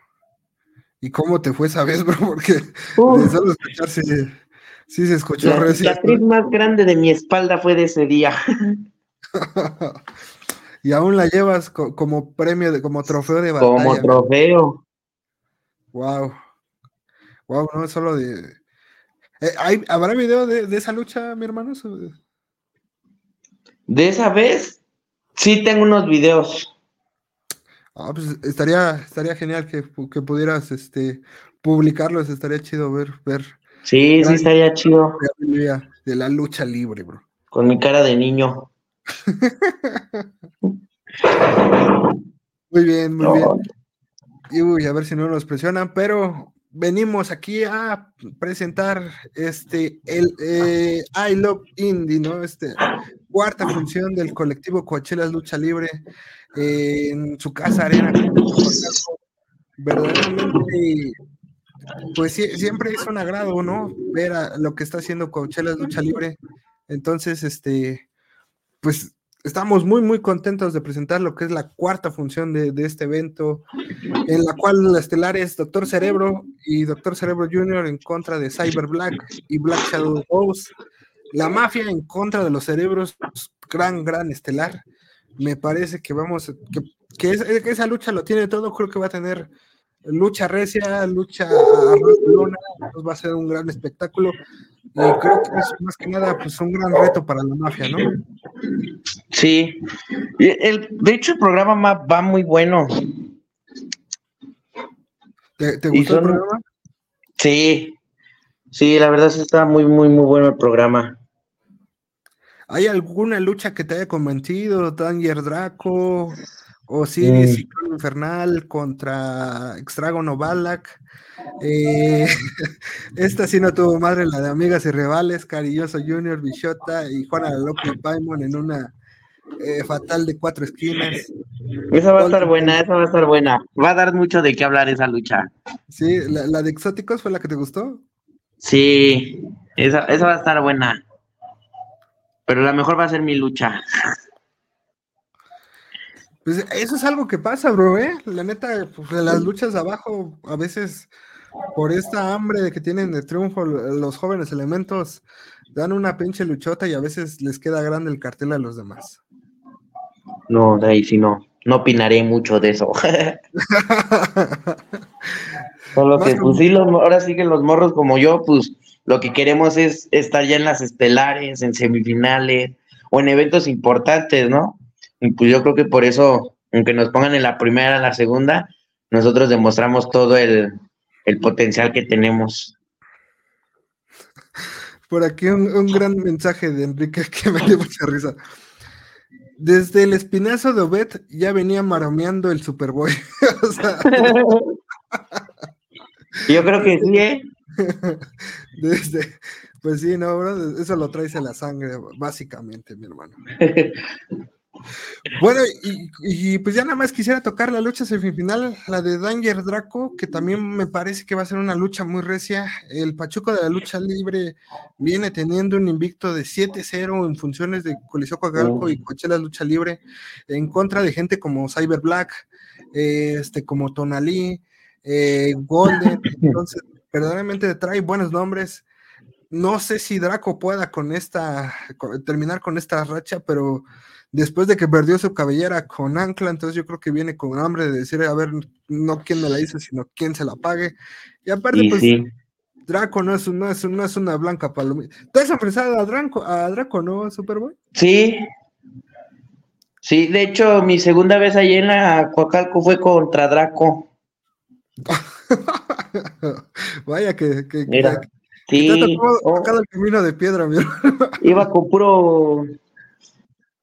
¿Y cómo te fue esa vez, bro? Porque uh. solo escuchar sí, se escuchó La cicatriz más grande de mi espalda fue de ese día. y aún la llevas como premio, de, como trofeo de batalla. Como trofeo. Wow. Wow, no es solo de. Eh, ¿Habrá video de, de, esa lucha, mi hermano? ¿De esa vez? Sí, tengo unos videos. Ah, pues estaría, estaría genial que, pudieras este, publicarlos, estaría chido ver, ver. Sí, sí, estaría chido. De la lucha libre, bro. Con mi cara de niño. muy bien, muy bien. Y uy, a ver si no nos presionan, pero venimos aquí a presentar este el eh, I Love Indie, ¿no? Este cuarta función del colectivo Coachelas Lucha Libre en su casa arena. Verdaderamente, pues siempre es un agrado, ¿no? Ver a lo que está haciendo Coachelas Lucha Libre. Entonces, este, pues estamos muy, muy contentos de presentar lo que es la cuarta función de, este evento, en la cual la estelar es Doctor Cerebro y Doctor Cerebro Jr. en contra de Cyber Black y Black Shadow Ghost. La mafia en contra de los cerebros, gran, gran estelar. Me parece que vamos, que, esa lucha lo tiene todo, creo que va a tener lucha recia, lucha a luna, va a ser un gran espectáculo. Y creo que es más que nada pues un gran reto para la mafia, ¿no? Sí. El, de hecho, el programa va muy bueno. ¿Te, gustó el programa? Sí. Sí, la verdad está muy, muy, muy bueno el programa. ¿Hay alguna lucha que te haya convencido? Danger Draco, Osiris y Infernal contra Extragono Balak. Eh, esta sí no tuvo madre, la de Amigas y Rivales, Carilloso Junior, Bichota y Juana la Loca Paimon en una eh, fatal de cuatro esquinas. Esa va a estar buena, esa va a estar buena. Va a dar mucho de qué hablar esa lucha. Sí, la, de Exóticos fue la que te gustó. Sí, esa, esa va a estar buena. Pero la mejor va a ser mi lucha. Pues eso es algo que pasa, bro, ¿eh? La neta, pues, las luchas de abajo, a veces, por esta hambre de que tienen de triunfo los jóvenes elementos, dan una pinche luchota y a veces les queda grande el cartel a los demás. No, de ahí sí no, no opinaré mucho de eso. Solo que, pues sí, ahora sí que los morros como yo, pues lo que queremos es estar ya en las estelares, en semifinales o en eventos importantes, ¿no? Y pues yo creo que por eso, aunque nos pongan en la primera, en la segunda, nosotros demostramos todo el, potencial que tenemos. Por aquí un, gran mensaje de Enrique que me dio mucha risa. Desde el espinazo de Obed ya venía maromeando el Superboy. Yo creo que sí, ¿eh? Desde, pues sí, no, bro, eso lo traes en la sangre, básicamente, mi hermano. Bueno, y, pues ya nada más quisiera tocar la lucha semifinal, la de Danger Draco, que también me parece que va a ser una lucha muy recia. El Pachuco de la lucha libre viene teniendo un invicto de 7-0 en funciones de Coliseo Coagalco y Coachella Lucha Libre, en contra de gente como Cyber Black, este, como Tonalí, eh, Golden. Entonces, verdaderamente trae buenos nombres. No sé si Draco pueda con esta, terminar con esta racha, pero después de que perdió su cabellera con Ancla, entonces yo creo que viene con hambre de decir, a ver, no quién me la hizo, sino quién se la pague. Y aparte, pues, Draco no es, no, es, no es una blanca palomita. ¿Tú has enfrentado a Draco, a Draco, no, Superboy? Sí. Sí, de hecho, mi segunda vez allí en la Coacalco fue contra Draco. Vaya que, que, Mira, sí, oh. el camino de piedra, mi Iba con puro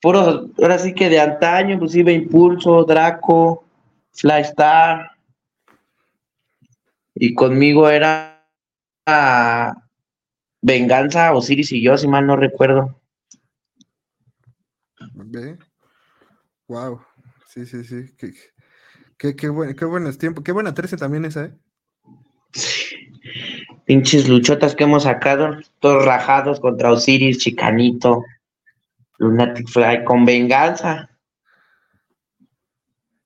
puro, ahora sí que de antaño, inclusive Impulso, Draco, Flystar. Y conmigo era Venganza, Osiris y yo, si mal no recuerdo. Wow. Sí, sí, sí. Qué, qué, qué, buen, qué buenos tiempos. Qué buena 13 también esa, ¿eh? Pinches luchotas que hemos sacado, todos rajados contra Osiris, Chicanito. Lunatic Fly con venganza.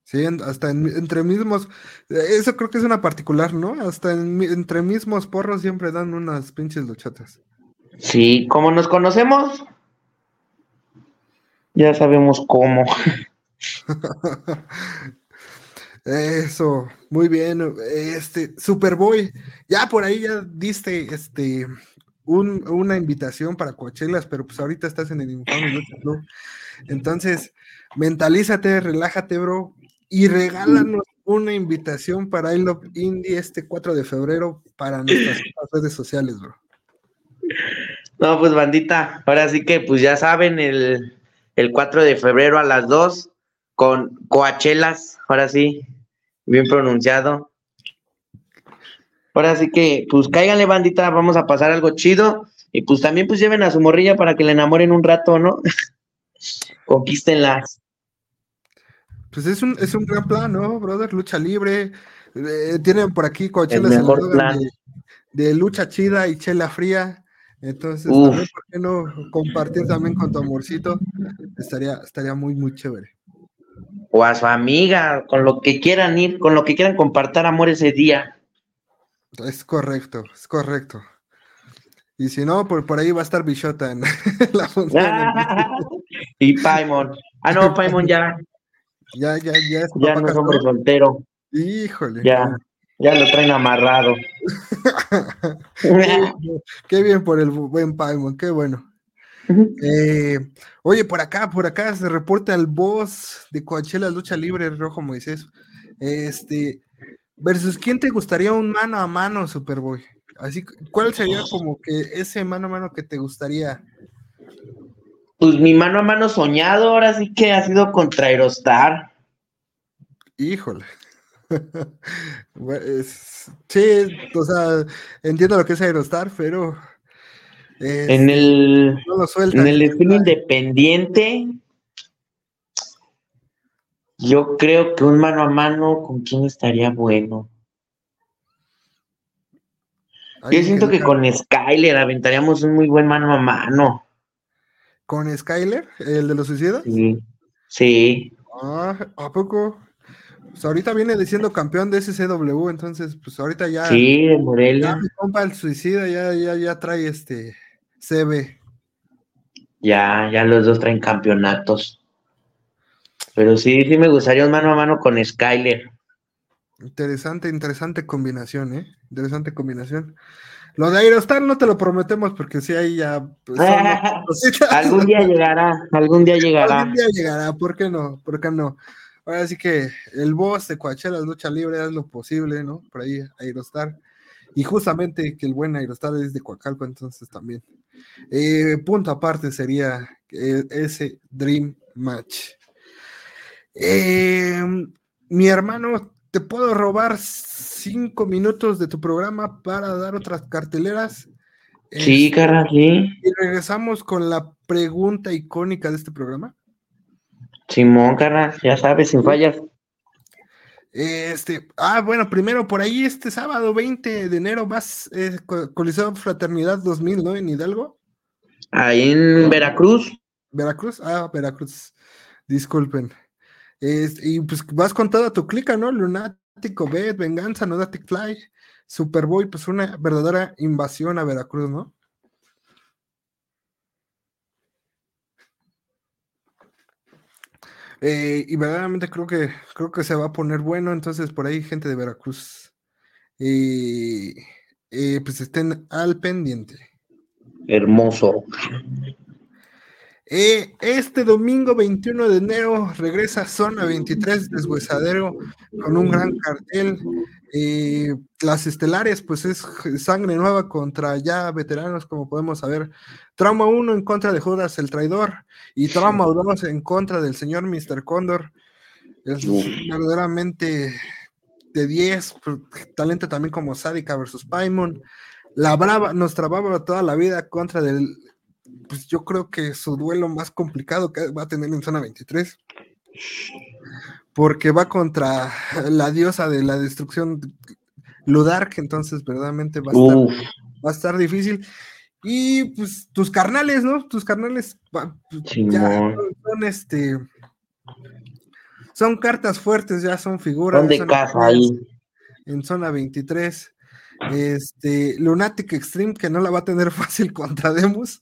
Sí, hasta entre mismos, eso creo que es una particular, ¿no? Hasta entre mismos porros siempre dan unas pinches luchotas. Sí, como nos conocemos, ya sabemos cómo. Eso, muy bien. Este, Superboy, ya por ahí ya diste este una invitación para Coachelas, pero pues ahorita estás en el infame. Entonces, mentalízate, relájate, bro, y regálanos una invitación para I Love Indie este 4 de febrero para nuestras redes sociales, bro. No, pues bandita, ahora sí que pues ya saben, el, el 4 de febrero a las 2 con Coachelas, ahora sí, bien pronunciado. Ahora sí que, pues cáiganle, bandita, vamos a pasar algo chido. Y pues también, pues lleven a su morrilla para que le enamoren un rato, ¿no? Conquístenla. Pues es un, es un gran plan, ¿no, brother? Lucha libre. Eh, tienen por aquí coachelas de, de, lucha chida y chela fría. Entonces, también, ¿por qué no compartir también con tu amorcito? Estaría, estaría muy, muy chévere. O a su amiga, con lo que quieran ir, con lo que quieran compartir amor ese día. Es correcto, es correcto. Y si no, por, por ahí va a estar Bichota en la función. y Paimon. Ah, no, Paimon ya. Ya, ya, ya. Es ya no es hombre soltero. Híjole. Ya, ya lo traen amarrado. qué, bien por el buen Paimon, qué bueno. Eh, oye, por acá, por acá se reporta el boss de Coachella Lucha Libre, Rojo Moisés. Este, Versus quién te gustaría un mano a mano, Superboy. Así, ¿cuál sería como que ese mano a mano que te gustaría? Pues mi mano a mano soñado ahora sí que ha sido contra Aerostar. Híjole. sí, o sea, entiendo lo que es Aerostar, pero en el, en el estilo independiente, yo creo que un mano a mano, ¿con quién estaría bueno? Yo siento que con Skyler aventaríamos un muy buen mano a mano. ¿Con Skyler? ¿El de los suicidas? Sí. Sí. Ah, ¿a poco? Pues ahorita viene diciendo campeón de SCW, entonces, pues ahorita ya. Sí, de Morelia. Ya mi compa el suicida ya, ya, ya trae este CB. Ya, ya los dos traen campeonatos. Pero sí, sí me gustaría un mano a mano con Skyler. Interesante, interesante combinación, ¿eh? Interesante combinación. Lo de Aerostar no te lo prometemos porque sí, ahí ya. Pues, algún día llegará, algún día llegará. Algún día llegará, ¿por qué no? ¿Por qué no? Ahora sí que el boss de Coachella Lucha Libre es lo posible, ¿no? Por ahí, Aerostar. Y justamente que el buen Aerostar es de Coacalco, entonces también. Eh, punto aparte sería eh, ese Dream Match. Eh, mi hermano, ¿te puedo robar cinco minutos de tu programa para dar otras carteleras? Sí, este, cara, Y regresamos con la pregunta icónica de este programa. Simón, carnal, ya sabes, sin fallas. Este, ah, bueno, primero por ahí este sábado 20 de enero vas eh, Coliseo Fraternidad 2000, ¿no? En Hidalgo. Ahí en Veracruz. Veracruz, ah, Veracruz. Disculpen. Y pues vas con toda tu clica, ¿no? Lunático, Bet, Venganza, Nodatic Fly, Superboy, pues una verdadera invasión a Veracruz, ¿no? Eh, y verdaderamente creo que creo que se va a poner bueno, entonces por ahí gente de Veracruz. eh, pues estén al pendiente. Hermoso. Eh, este domingo 21 de enero regresa Zona 23 Deshuesadero con un gran cartel. Eh, las estelares, pues es sangre nueva contra ya veteranos, como podemos saber. Trauma 1 en contra de Judas el traidor y Trauma 2 en contra del señor Mr. Condor. Es verdaderamente de 10, pues, talento también como Sádica versus Paimon. La brava, nos trababa toda la vida contra del pues yo creo que su duelo más complicado que va a tener en zona 23, porque va contra la diosa de la destrucción Ludark, entonces verdaderamente va a estar, va a estar difícil. Y pues tus carnales, ¿no? Tus carnales pues, ya son este son cartas fuertes, ya son figuras. de casa ahí? En zona 23. Este, Lunatic Extreme, que no la va a tener fácil contra Demus.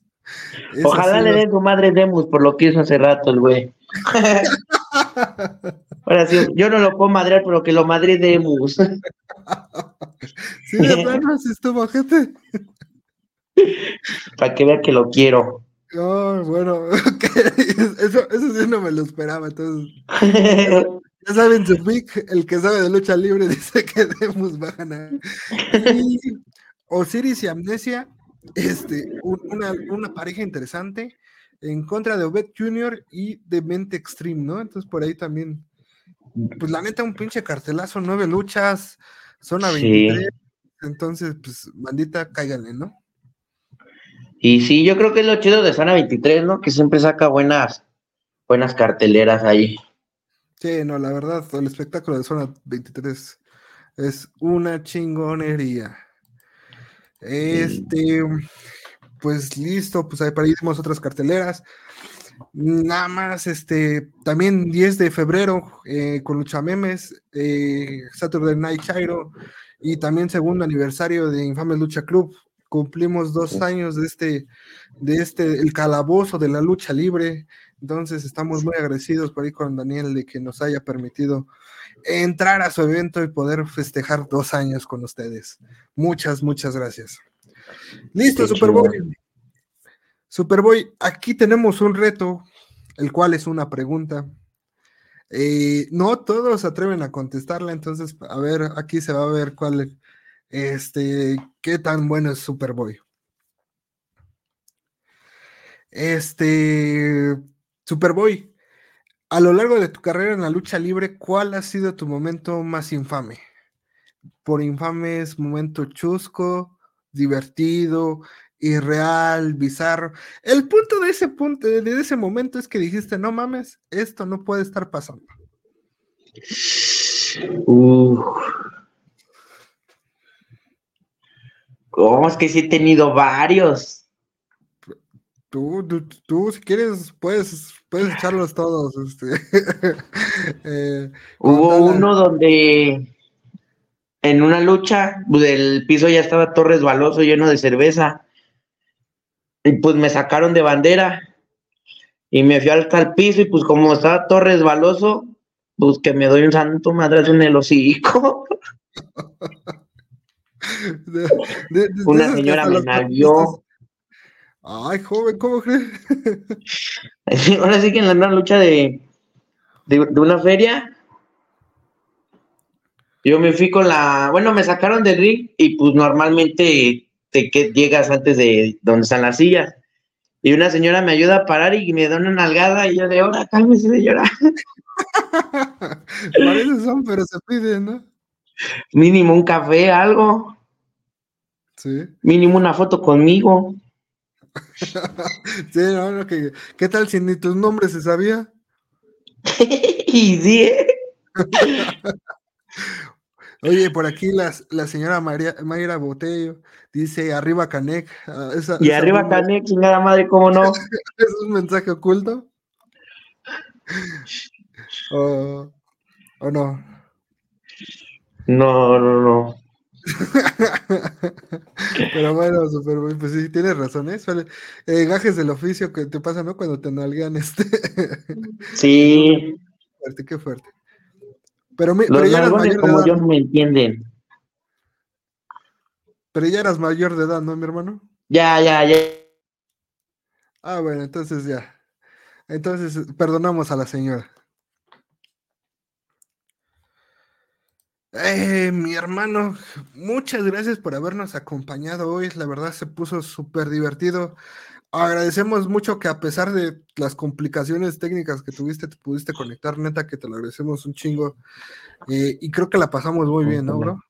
Ojalá le den su madre Demus por lo que hizo hace rato el güey. Ahora sí, yo no lo puedo madrear, pero que lo madre Demus. sí, de plano, si estuvo gente. Para que vea que lo quiero. Oh, bueno, eso, eso sí no me lo esperaba, entonces. ya saben, su pick, el que sabe de lucha libre dice que Demus va a ganar. Osiris y Amnesia este, una, pareja interesante en contra de Obed Jr. y de Mente Extreme, ¿no? Entonces por ahí también, pues la neta, un pinche cartelazo, nueve luchas, zona 23, entonces, pues, bandita, cáiganle, ¿no? Y sí, yo creo que es lo chido de zona 23, ¿no? Que siempre saca buenas, buenas carteleras ahí. Sí, no, la verdad, el espectáculo de zona 23 es una chingonería. Este, pues listo, pues ahí para irnos otras carteleras. Nada más, este, también 10 de febrero eh, con Lucha Memes, eh, Saturday Night Chairo y también segundo aniversario de Infame Lucha Club. Cumplimos dos años de este, de este, el calabozo de la lucha libre. Entonces estamos muy agradecidos por ahí con Daniel de que nos haya permitido entrar a su evento y poder festejar dos años con ustedes. Muchas, muchas gracias. Listo, Superboy. Superboy, aquí tenemos un reto, el cual es una pregunta. Eh, no todos se atreven a contestarla, entonces, a ver, aquí se va a ver cuál, este, qué tan bueno es Superboy. Este, Superboy, a lo largo de tu carrera en la lucha libre, ¿cuál ha sido tu momento más infame? Por infame es momento chusco, divertido, irreal, bizarro. El punto de ese punto, de ese momento es que dijiste, no mames, esto no puede estar pasando. ¿Cómo es que sí he tenido varios? Tú, tú, si quieres, puedes, puedes echarlos todos. Este. Eh, Hubo uno donde en una lucha, pues, el piso ya estaba todo resbaloso, lleno de cerveza. Y pues me sacaron de bandera y me fui al piso y pues como estaba todo resbaloso, pues que me doy un santo madre en el hocico. Una señora me nalguió. Ay, joven, ¿cómo crees? Ahora sí que en la lucha de, de, una feria, yo me fui con la, bueno, me sacaron del ring y pues normalmente te que llegas antes de donde están las sillas. Y una señora me ayuda a parar y me da una nalgada y yo de ahora cálmese señora. Para son, pero se piden, ¿no? Mínimo un café, algo. Sí. Mínimo una foto conmigo. sí, no, no, que, ¿qué tal si ni tus nombres se sabía? y sí, ¿eh? Oye, por aquí las, la señora María, Mayra Botello dice arriba Canec. ah, esa- Y esa arriba bomba- Canek, chingada madre, ¿cómo no? ¿Es un mensaje oculto? ¿O, o no? No, no, no. Pero bueno, super, pues sí, tienes razón, ¿eh? Suele- eh, gajes del oficio que te pasa, ¿no? Cuando te nalgan este. Sí, fuerte, qué fuerte. Pero, mi- los pero ya eras como edad, yo no me entienden. pero ya eras mayor de edad, ¿no, mi hermano? Ya, ya, ya. Ah, bueno, entonces ya. Entonces, perdonamos a la señora. Eh, mi hermano, muchas gracias por habernos acompañado hoy. La verdad se puso súper divertido. Agradecemos mucho que a pesar de las complicaciones técnicas que tuviste, te pudiste conectar, neta, que te lo agradecemos un chingo. Eh, y creo que la pasamos muy bien, ¿no, bro?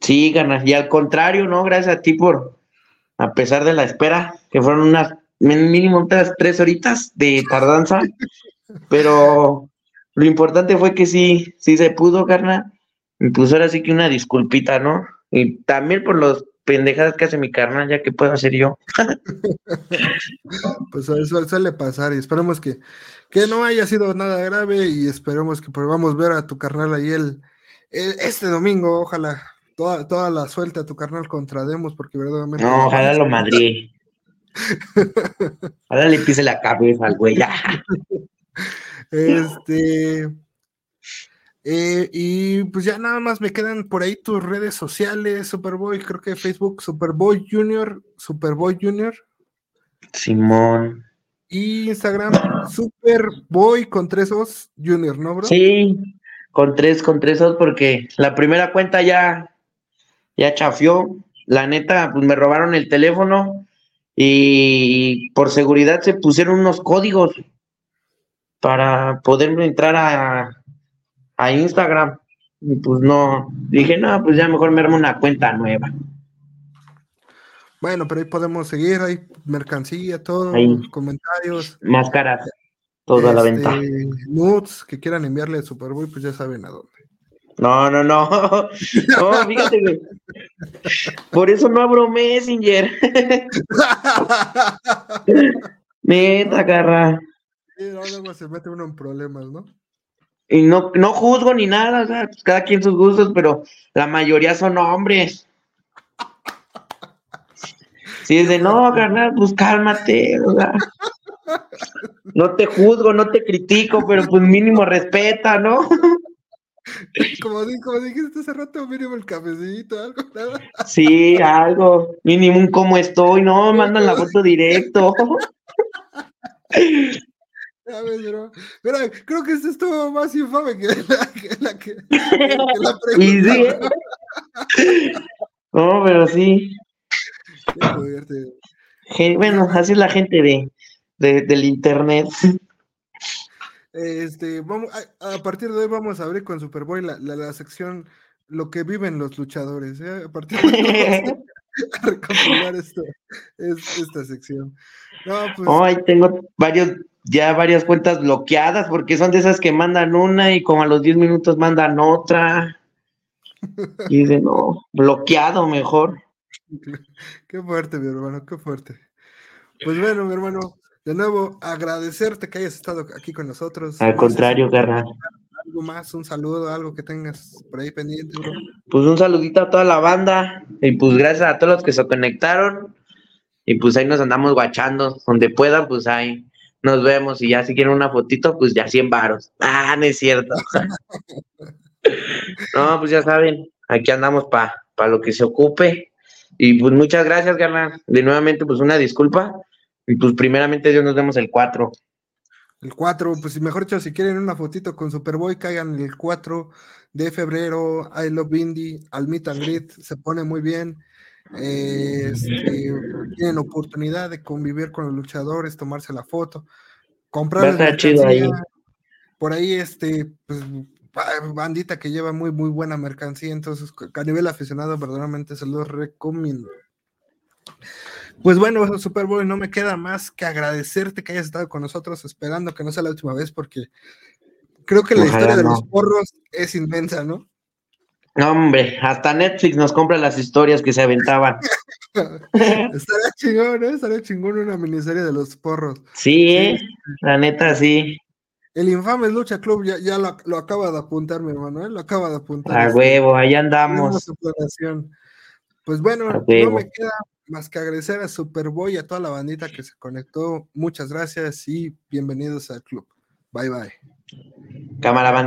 Sí, ganas. Y al contrario, ¿no? Gracias a ti por, a pesar de la espera, que fueron unas mínimo unas tres horitas de tardanza, pero lo importante fue que sí, sí se pudo, carnal. Pues ahora sí que una disculpita, ¿no? Y también por los pendejadas que hace mi carnal, ya que puedo hacer yo. Pues eso suele pasar y esperemos que, que no haya sido nada grave y esperemos que podamos ver a tu carnal ahí el, el- este domingo, ojalá. Toda, toda la suelta a tu carnal contra Demos, porque verdaderamente. No, ojalá lo madre. Ojalá le pise la cabeza al güey. ya. Este. Eh, y pues ya nada más me quedan por ahí tus redes sociales, Superboy, creo que Facebook, Superboy Junior, Superboy Junior, Simón. y Instagram, Superboy con tres O's Junior, ¿no, bro? Sí, con tres, con tres os, porque la primera cuenta ya, ya chafió. La neta, pues me robaron el teléfono y por seguridad se pusieron unos códigos para poder entrar a, a Instagram. Y pues no, dije, no, pues ya mejor me armo una cuenta nueva. Bueno, pero ahí podemos seguir, hay mercancía, todo, Ahí. comentarios, Máscaras, toda la este, venta. nudes que quieran enviarle a Superboy, pues ya saben a dónde. No, no, no. No, fíjate, güey. Por eso no abro Messenger. Neta, garra. Sí, luego se mete uno en problemas, ¿no? Y no, no juzgo ni nada, o sea, pues, cada quien sus gustos, pero la mayoría son hombres. Si es de no, carnal, pues cálmate, o sea. No te juzgo, no te critico, pero pues mínimo respeta, ¿no? Como, como dijiste hace rato, mínimo el cafecito, algo, nada. Sí, algo, mínimo un cómo estoy, no, mandan la foto directo. Ya ves, bro. Mira, creo que esto estuvo más infame que la que, la que- que la pregunta. Sí. No, pero sí. Gen- Bueno, así es la gente de, de- del internet. Este, vamos, a, a partir de hoy vamos a abrir con Superboy la, la, la sección Lo que viven los luchadores. ¿eh? A partir de hoy vamos a, a recopilar esto, es- esta sección. No, pues, Ay, tengo varios, ya varias cuentas bloqueadas porque son de esas que mandan una y como a los 10 minutos mandan otra. Y dice, no, bloqueado mejor. qué fuerte, mi hermano, qué fuerte. Pues bueno, mi hermano, de nuevo agradecerte que hayas estado aquí con nosotros. Al contrario, carnal. Algo más, un saludo, algo que tengas por ahí pendiente, bro. Pues un saludito a toda la banda y pues gracias a todos los que se conectaron. Y pues ahí nos andamos guachando. Donde puedan, pues ahí nos vemos. Y ya si quieren una fotito, pues ya 100 varos. Ah, no es cierto. no, pues ya saben, aquí andamos para lo que se ocupe. Y pues muchas gracias, carnal. De nuevamente, pues una disculpa. Y pues primeramente Dios nos vemos el 4. El 4, pues mejor dicho, si quieren una fotito con Superboy, caigan el 4 de febrero, I Love Indy, al Meet and Greet, se pone muy bien. Este, tienen oportunidad de convivir con los luchadores, tomarse la foto, comprar chido ahí. Por ahí, este, pues, ba- bandita que lleva muy, muy buena mercancía, entonces a nivel aficionado, verdaderamente se los recomiendo. Pues bueno, Superboy, no me queda más que agradecerte que hayas estado con nosotros, esperando que no sea la última vez, porque creo que la Ojalá historia de los porros es inmensa, ¿no? No, hombre, hasta Netflix nos compra las historias que se aventaban. Estaría chingón, ¿eh? Estaría chingón una miniserie de los porros. Sí, ¿eh? la neta, sí. El infame Lucha Club ya, ya lo, lo acaba de apuntar, mi hermano, ¿eh? Lo acaba de apuntar. A huevo, ahí andamos. Pues bueno, no me queda más que agradecer a Superboy y a toda la bandita que se conectó. Muchas gracias y bienvenidos al club. Bye bye. Cámara bandita.